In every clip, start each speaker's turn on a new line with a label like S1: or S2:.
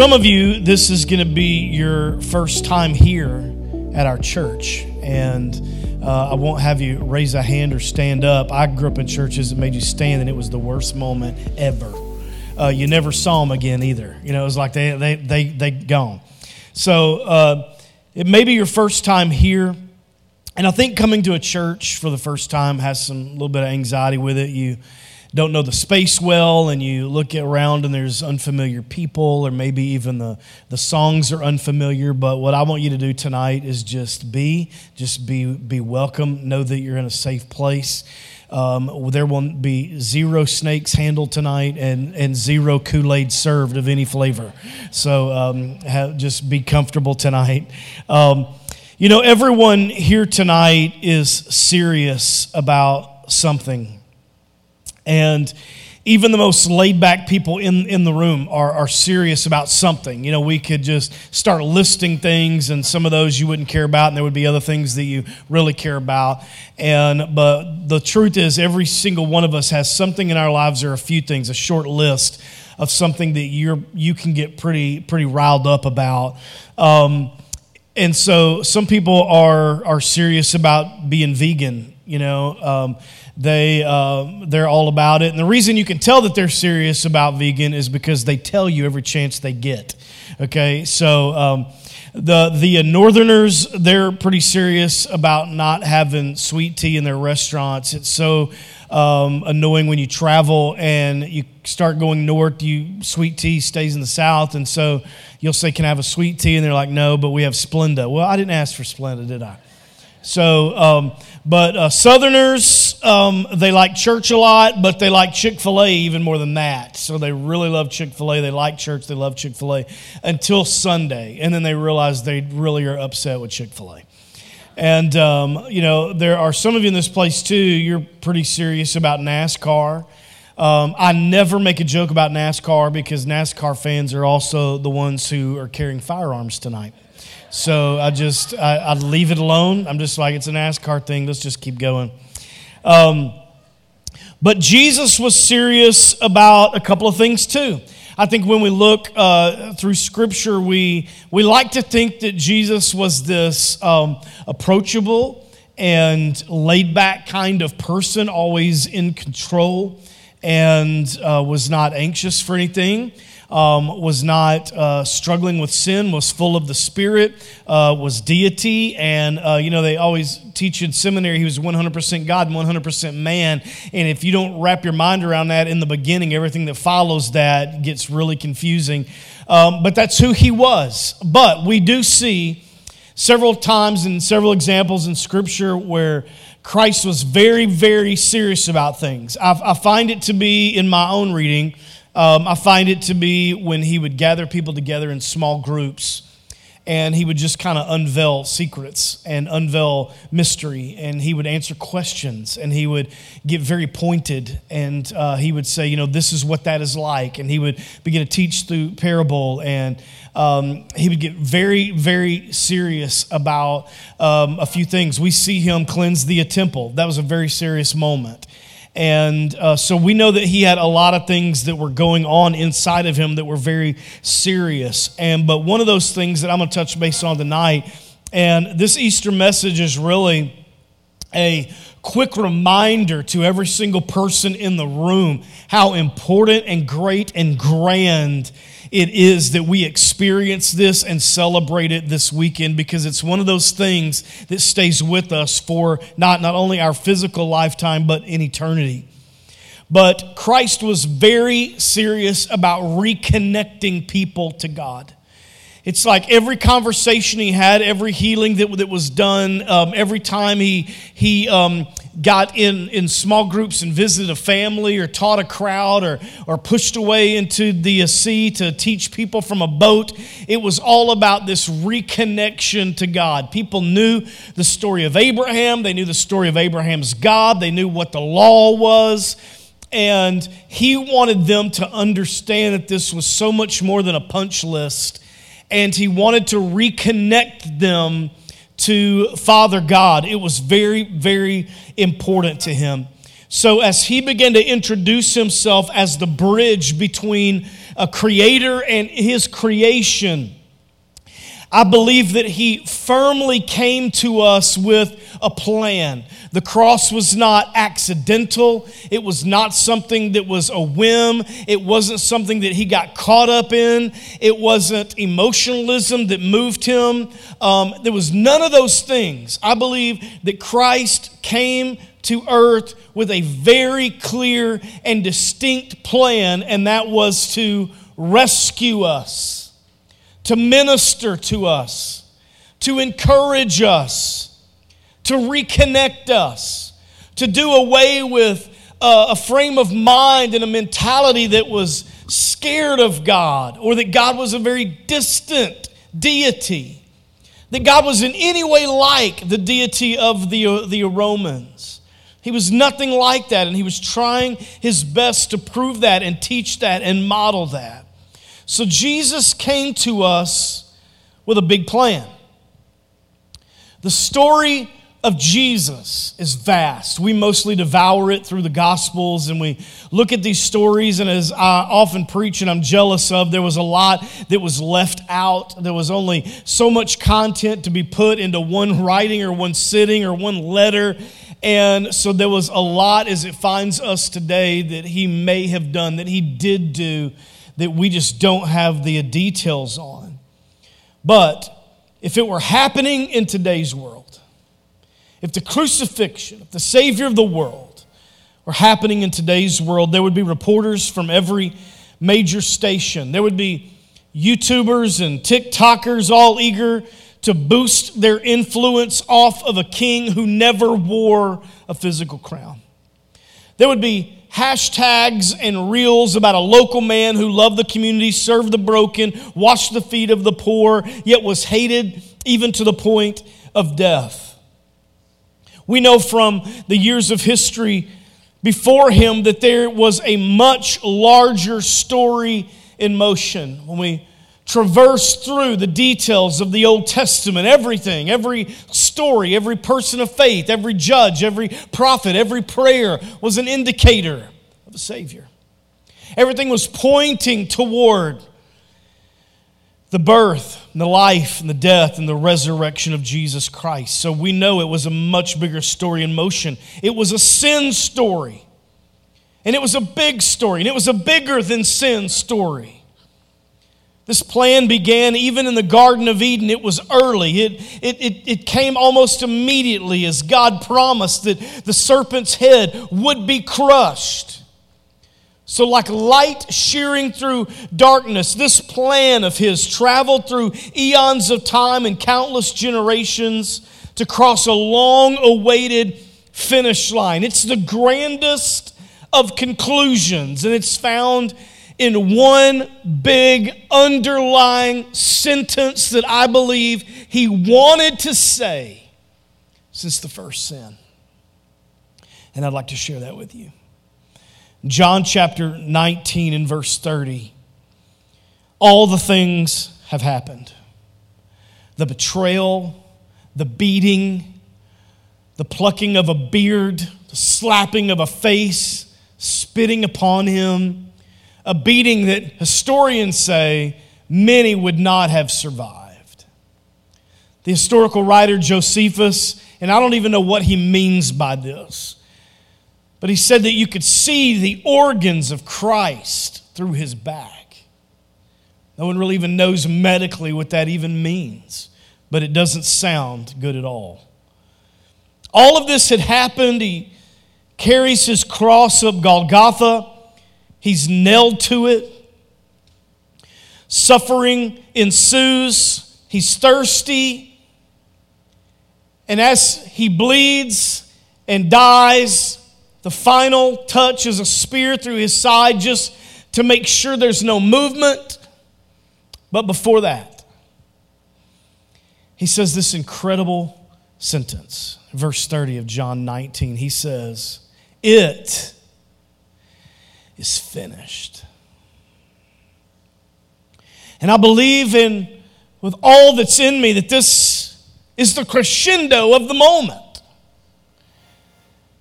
S1: some of you, this is going to be your first time here at our church. And uh, I won't have you raise a hand or stand up. I grew up in churches that made you stand, and it was the worst moment ever. Uh, you never saw them again either. You know, it was like they they they they gone. So uh, it may be your first time here, and I think coming to a church for the first time has some little bit of anxiety with it. You don't know the space well and you look around and there's unfamiliar people or maybe even the, the songs are unfamiliar but what i want you to do tonight is just be just be be welcome. Know that you're in a safe place. Um, there will be zero snakes handled tonight and, and zero kool-aid served of any flavor. So um, have, just be comfortable tonight. Um, you know everyone here tonight is serious about something and even the most laid back people in, in the room are, are serious about something. You know, we could just start listing things, and some of those you wouldn't care about, and there would be other things that you really care about. And but the truth is, every single one of us has something in our lives, or a few things, a short list of something that you're you can get pretty pretty riled up about. Um, and so some people are are serious about being vegan. You know. Um, they, uh, they're all about it. And the reason you can tell that they're serious about vegan is because they tell you every chance they get. Okay, so um, the, the Northerners, they're pretty serious about not having sweet tea in their restaurants. It's so um, annoying when you travel and you start going north, you sweet tea stays in the south. And so you'll say, Can I have a sweet tea? And they're like, No, but we have Splenda. Well, I didn't ask for Splenda, did I? So, um, but uh, Southerners, um, they like church a lot, but they like Chick fil A even more than that. So they really love Chick fil A. They like church, they love Chick fil A until Sunday. And then they realize they really are upset with Chick fil A. And, um, you know, there are some of you in this place too, you're pretty serious about NASCAR. Um, I never make a joke about NASCAR because NASCAR fans are also the ones who are carrying firearms tonight. So I just, I, I leave it alone. I'm just like, it's a NASCAR thing. Let's just keep going. Um, but Jesus was serious about a couple of things too. I think when we look uh, through Scripture, we, we like to think that Jesus was this um, approachable and laid back kind of person, always in control, and uh, was not anxious for anything um, was not uh, struggling with sin, was full of the Spirit, uh, was deity. And, uh, you know, they always teach in seminary he was 100% God and 100% man. And if you don't wrap your mind around that in the beginning, everything that follows that gets really confusing. Um, but that's who he was. But we do see several times and several examples in Scripture where Christ was very, very serious about things. I, I find it to be in my own reading um, I find it to be when he would gather people together in small groups and he would just kind of unveil secrets and unveil mystery and he would answer questions and he would get very pointed and uh, he would say you know this is what that is like. And he would begin to teach through parable and um, he would get very very serious about um, a few things. We see him cleanse the temple. That was a very serious moment and uh, so we know that he had a lot of things that were going on inside of him that were very serious. And but one of those things that I'm going to touch base on tonight, and this Easter message is really a quick reminder to every single person in the room how important and great and grand it is that we experience this and celebrate it this weekend because it's one of those things that stays with us for not, not only our physical lifetime, but in eternity. But Christ was very serious about reconnecting people to God. It's like every conversation he had, every healing that, that was done, um, every time he, he um, got in, in small groups and visited a family or taught a crowd or, or pushed away into the sea to teach people from a boat, it was all about this reconnection to God. People knew the story of Abraham, they knew the story of Abraham's God, they knew what the law was. And he wanted them to understand that this was so much more than a punch list and he wanted to reconnect them to Father God. It was very, very important to him. So, as he began to introduce himself as the bridge between a creator and his creation, I believe that he firmly came to us with a plan. The cross was not accidental. It was not something that was a whim. It wasn't something that he got caught up in. It wasn't emotionalism that moved him. Um, there was none of those things. I believe that Christ came to earth with a very clear and distinct plan, and that was to rescue us to minister to us, to encourage us, to reconnect us, to do away with a, a frame of mind and a mentality that was scared of God or that God was a very distant deity, that God was in any way like the deity of the, the Romans. He was nothing like that, and he was trying his best to prove that and teach that and model that. So Jesus came to us with a big plan. The story of Jesus is vast. We mostly devour it through the Gospels and we look at these stories. And as I often preach and I'm jealous of, there was a lot that was left out. There was only so much content to be put into one writing or one sitting or one letter. And so there was a lot as it finds us today that he may have done, that he did do that we just don't have the details on. But if it were happening in today's world, if the crucifixion, if the Savior of the world were happening in today's world, there would be reporters from every major station. There would be YouTubers and TikTokers all eager to boost their influence off of a king who never wore a physical crown. There would be hashtags and reels about a local man who loved the community, served the broken, washed the feet of the poor, yet was hated even to the point of death. We know from the years of history before him that there was a much larger story in motion. When we traverse through the details of the Old Testament, everything, every story, every person of faith, every judge, every prophet, every prayer was an indicator of a Savior. Everything was pointing toward the birth, and the life, and the death, and the resurrection of Jesus Christ. So we know it was a much bigger story in motion. It was a sin story, and it was a big story, and it was a bigger than sin story. This plan began even in the Garden of Eden. It was early. It, it, it, it, came almost immediately as God promised that the serpent's head would be crushed. So, like light shearing through darkness, this plan of His traveled through eons of time and countless generations to cross a long awaited finish line. It's the grandest of conclusions, and it's found in one big underlying sentence that I believe he wanted to say since the first sin. And I'd like to share that with you. John chapter 19 and verse 30. All the things have happened the betrayal, the beating, the plucking of a beard, the slapping of a face, spitting upon him a beating that historians say many would not have survived. The historical writer Josephus, and I don't even know what he means by this, but he said that you could see the organs of Christ through his back. No one really even knows medically what that even means, but it doesn't sound good at all. All of this had happened. He carries his cross up Golgotha. He's nailed to it. Suffering ensues. He's thirsty. And as he bleeds and dies, the final touch is a spear through his side just to make sure there's no movement. But before that, he says this incredible sentence. Verse 30 of John 19, he says, It is finished. And I believe in with all that's in me that this is the crescendo of the moment.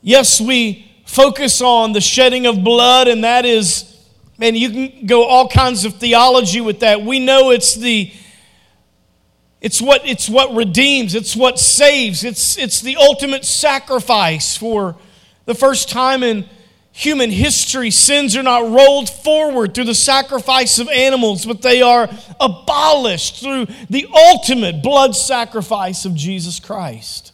S1: Yes, we focus on the shedding of blood, and that is Man, you can go all kinds of theology with that. We know it's the it's what it's what redeems, it's what saves. It's it's the ultimate sacrifice for the first time in human history. Sins are not rolled forward through the sacrifice of animals, but they are abolished through the ultimate blood sacrifice of Jesus Christ.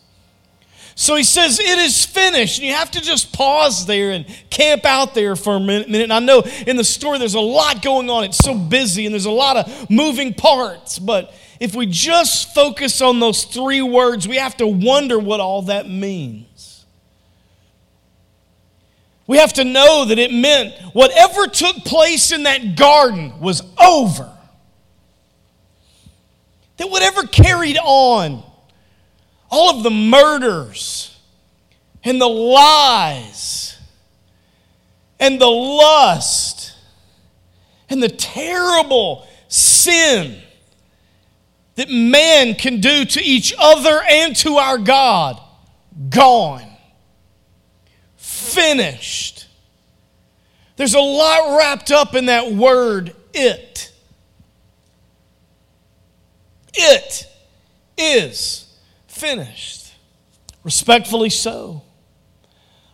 S1: So he says, It is finished. And you have to just pause there and camp out there for a minute. And I know in the story there's a lot going on. It's so busy and there's a lot of moving parts. But if we just focus on those three words, we have to wonder what all that means. We have to know that it meant whatever took place in that garden was over. That whatever carried on all of the murders and the lies and the lust and the terrible sin that man can do to each other and to our God gone, finished. There's a lot wrapped up in that word, it. It is finished. Respectfully so.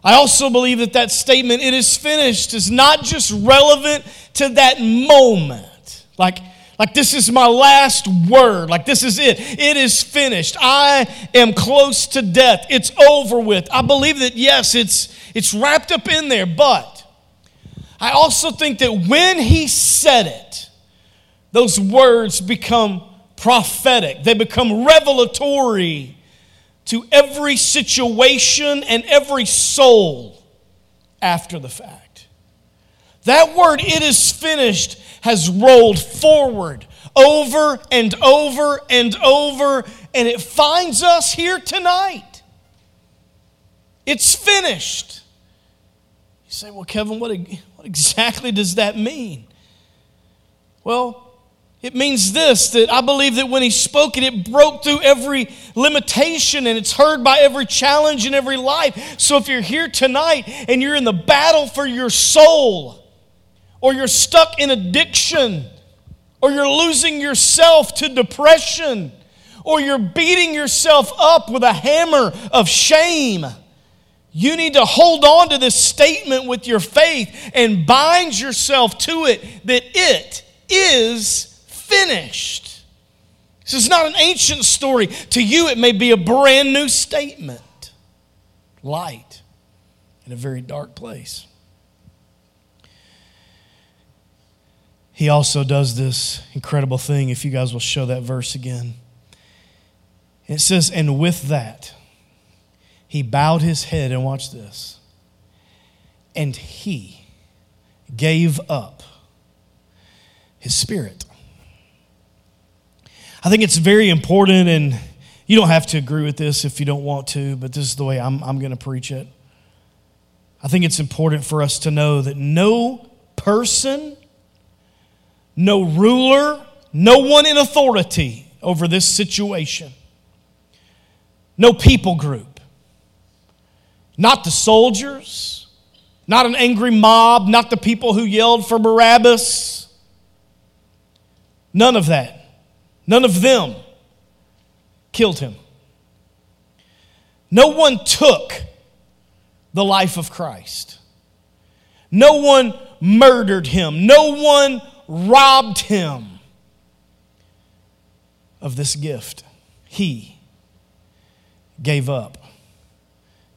S1: I also believe that that statement, it is finished, is not just relevant to that moment. Like, like this is my last word. Like this is it. It is finished. I am close to death. It's over with. I believe that yes, it's it's wrapped up in there, but I also think that when he said it, those words become prophetic. They become revelatory to every situation and every soul after the fact. That word, it is finished, has rolled forward over and over and over, and it finds us here tonight. It's finished. Say, well, Kevin, what, what exactly does that mean? Well, it means this that I believe that when he spoke it, it broke through every limitation and it's heard by every challenge in every life. So if you're here tonight and you're in the battle for your soul, or you're stuck in addiction, or you're losing yourself to depression, or you're beating yourself up with a hammer of shame, you need to hold on to this statement with your faith and bind yourself to it that it is finished. This is not an ancient story. To you, it may be a brand new statement. Light in a very dark place. He also does this incredible thing, if you guys will show that verse again. It says, And with that, he bowed his head, and watch this, and he gave up his spirit. I think it's very important, and you don't have to agree with this if you don't want to, but this is the way I'm, I'm going to preach it. I think it's important for us to know that no person, no ruler, no one in authority over this situation, no people group, not the soldiers, not an angry mob, not the people who yelled for Barabbas, none of that None of them killed him. No one took the life of Christ. No one murdered him. No one robbed him of this gift. He gave up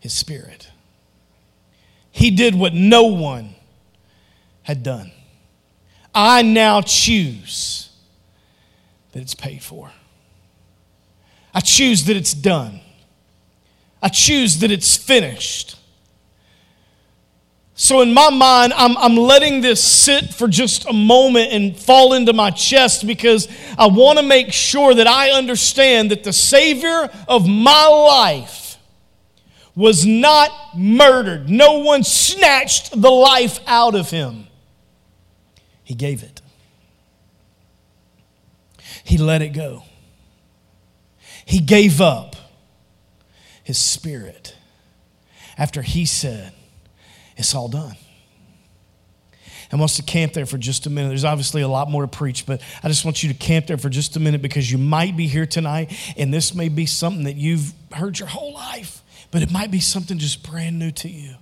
S1: his spirit. He did what no one had done. I now choose that it's paid for. I choose that it's done. I choose that it's finished. So, in my mind, I'm, I'm letting this sit for just a moment and fall into my chest because I want to make sure that I understand that the Savior of my life was not murdered. No one snatched the life out of him, He gave it. He let it go. He gave up his spirit after he said, It's all done. and wants to camp there for just a minute. There's obviously a lot more to preach, but I just want you to camp there for just a minute because you might be here tonight and this may be something that you've heard your whole life, but it might be something just brand new to you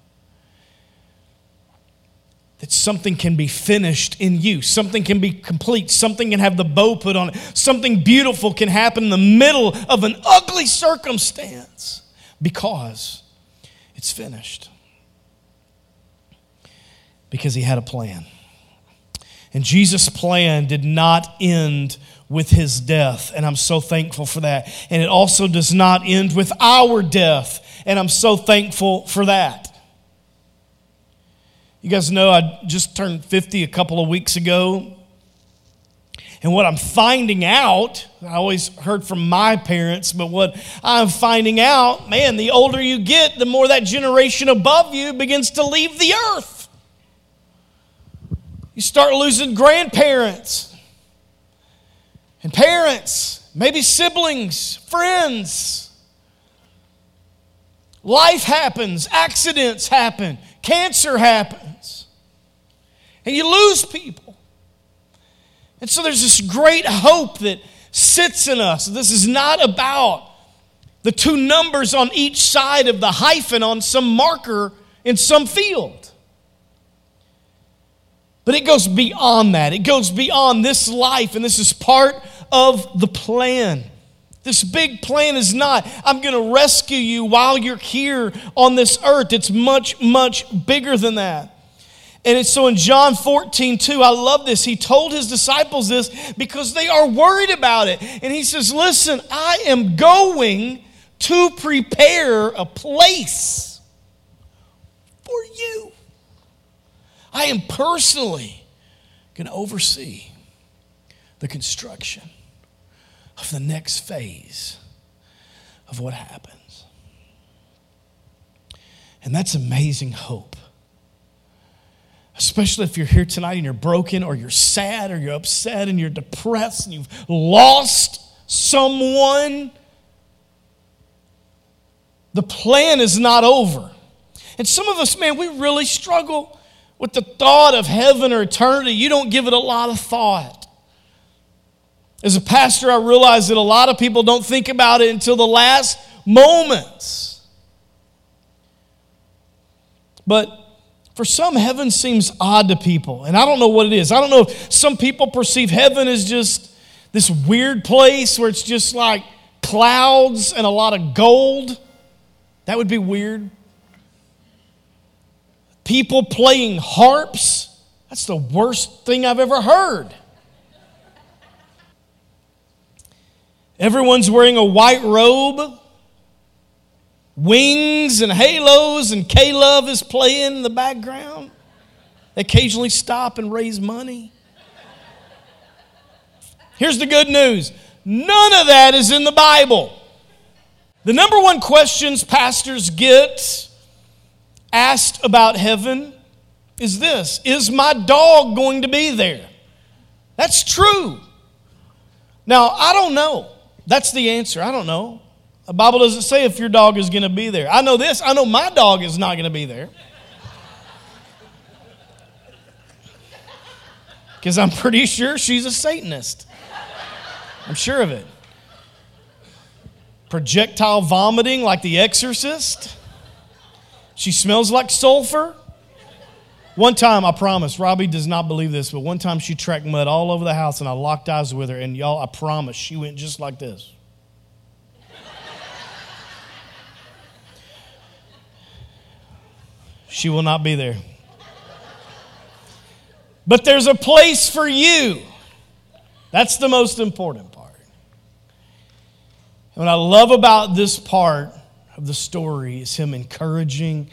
S1: that something can be finished in you, something can be complete, something can have the bow put on it, something beautiful can happen in the middle of an ugly circumstance because it's finished. Because he had a plan. And Jesus' plan did not end with his death, and I'm so thankful for that. And it also does not end with our death, and I'm so thankful for that. You guys know I just turned 50 a couple of weeks ago. And what I'm finding out, I always heard from my parents, but what I'm finding out, man, the older you get, the more that generation above you begins to leave the earth. You start losing grandparents and parents, maybe siblings, friends. Life happens, accidents happen, cancer happens and you lose people. And so there's this great hope that sits in us. This is not about the two numbers on each side of the hyphen on some marker in some field. But it goes beyond that. It goes beyond this life, and this is part of the plan. This big plan is not, I'm going to rescue you while you're here on this earth. It's much, much bigger than that. And it's so in John 14, 2, I love this. He told his disciples this because they are worried about it. And he says, Listen, I am going to prepare a place for you. I am personally going to oversee the construction of the next phase of what happens. And that's amazing hope especially if you're here tonight and you're broken or you're sad or you're upset and you're depressed and you've lost someone. The plan is not over. And some of us, man, we really struggle with the thought of heaven or eternity. You don't give it a lot of thought. As a pastor, I realize that a lot of people don't think about it until the last moments. But for some, heaven seems odd to people, and I don't know what it is. I don't know if some people perceive heaven as just this weird place where it's just like clouds and a lot of gold. That would be weird. People playing harps. That's the worst thing I've ever heard. Everyone's wearing a white robe wings and halos, and K Love is playing in the background. They occasionally stop and raise money. Here's the good news none of that is in the Bible. The number one questions pastors get asked about heaven is this Is my dog going to be there? That's true. Now, I don't know. That's the answer. I don't know. The Bible doesn't say if your dog is going to be there. I know this. I know my dog is not going to be there. Because I'm pretty sure she's a Satanist. I'm sure of it. Projectile vomiting like the exorcist. She smells like sulfur. One time, I promise, Robbie does not believe this, but one time she tracked mud all over the house and I locked eyes with her, and y'all, I promise, she went just like this. She will not be there. But there's a place for you. That's the most important part. And what I love about this part of the story is him encouraging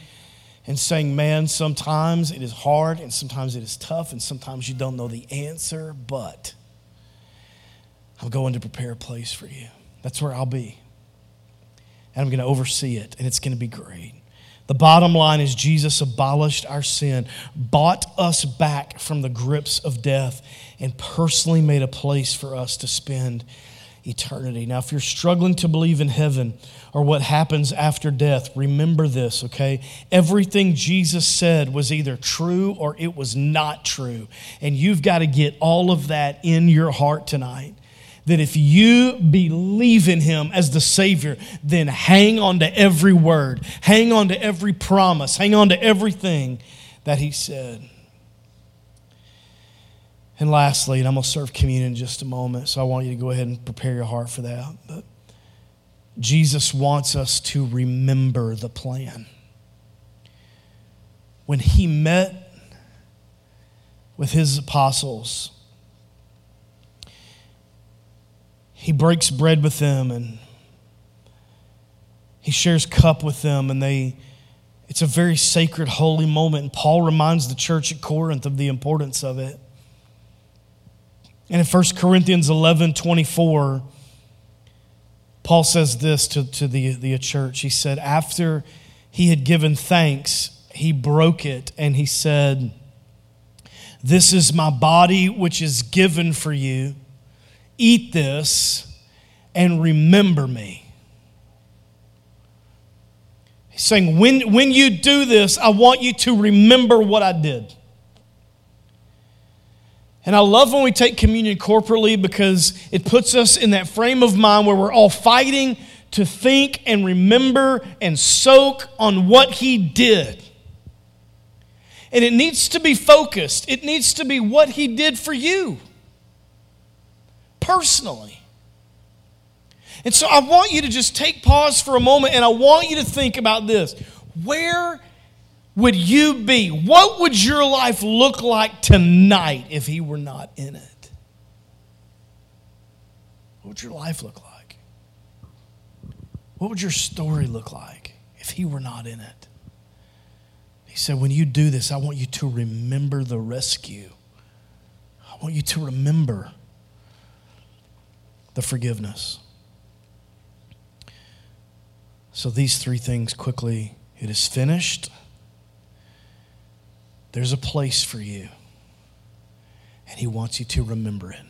S1: and saying, Man, sometimes it is hard and sometimes it is tough and sometimes you don't know the answer, but I'm going to prepare a place for you. That's where I'll be. And I'm going to oversee it, and it's going to be great. The bottom line is Jesus abolished our sin, bought us back from the grips of death, and personally made a place for us to spend eternity. Now, if you're struggling to believe in heaven or what happens after death, remember this, okay? Everything Jesus said was either true or it was not true. And you've got to get all of that in your heart tonight. That if you believe in Him as the Savior, then hang on to every word, hang on to every promise, hang on to everything that He said. And lastly, and I'm going to serve communion in just a moment, so I want you to go ahead and prepare your heart for that. But Jesus wants us to remember the plan. When he met with his apostles, he breaks bread with them and he shares cup with them and they it's a very sacred holy moment and paul reminds the church at corinth of the importance of it and in 1 Corinthians 11 24, Paul says this to, to the, the church. He said, After he had given thanks, he broke it and he said, This is my body which is given for you. Eat this and remember me. He's saying, when, when you do this, I want you to remember what I did. And I love when we take communion corporately because it puts us in that frame of mind where we're all fighting to think and remember and soak on what He did. And it needs to be focused, it needs to be what He did for you personally. And so I want you to just take pause for a moment and I want you to think about this. Where would you be? What would your life look like tonight if he were not in it? What would your life look like? What would your story look like if he were not in it? He said, When you do this, I want you to remember the rescue. I want you to remember the forgiveness. So, these three things quickly it is finished. There's a place for you, and He wants you to remember it.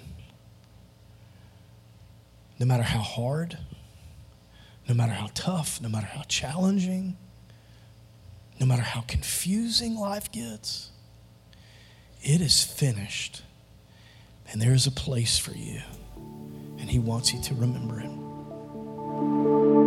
S1: No matter how hard, no matter how tough, no matter how challenging, no matter how confusing life gets, it is finished. And there is a place for you. And He wants you to remember it.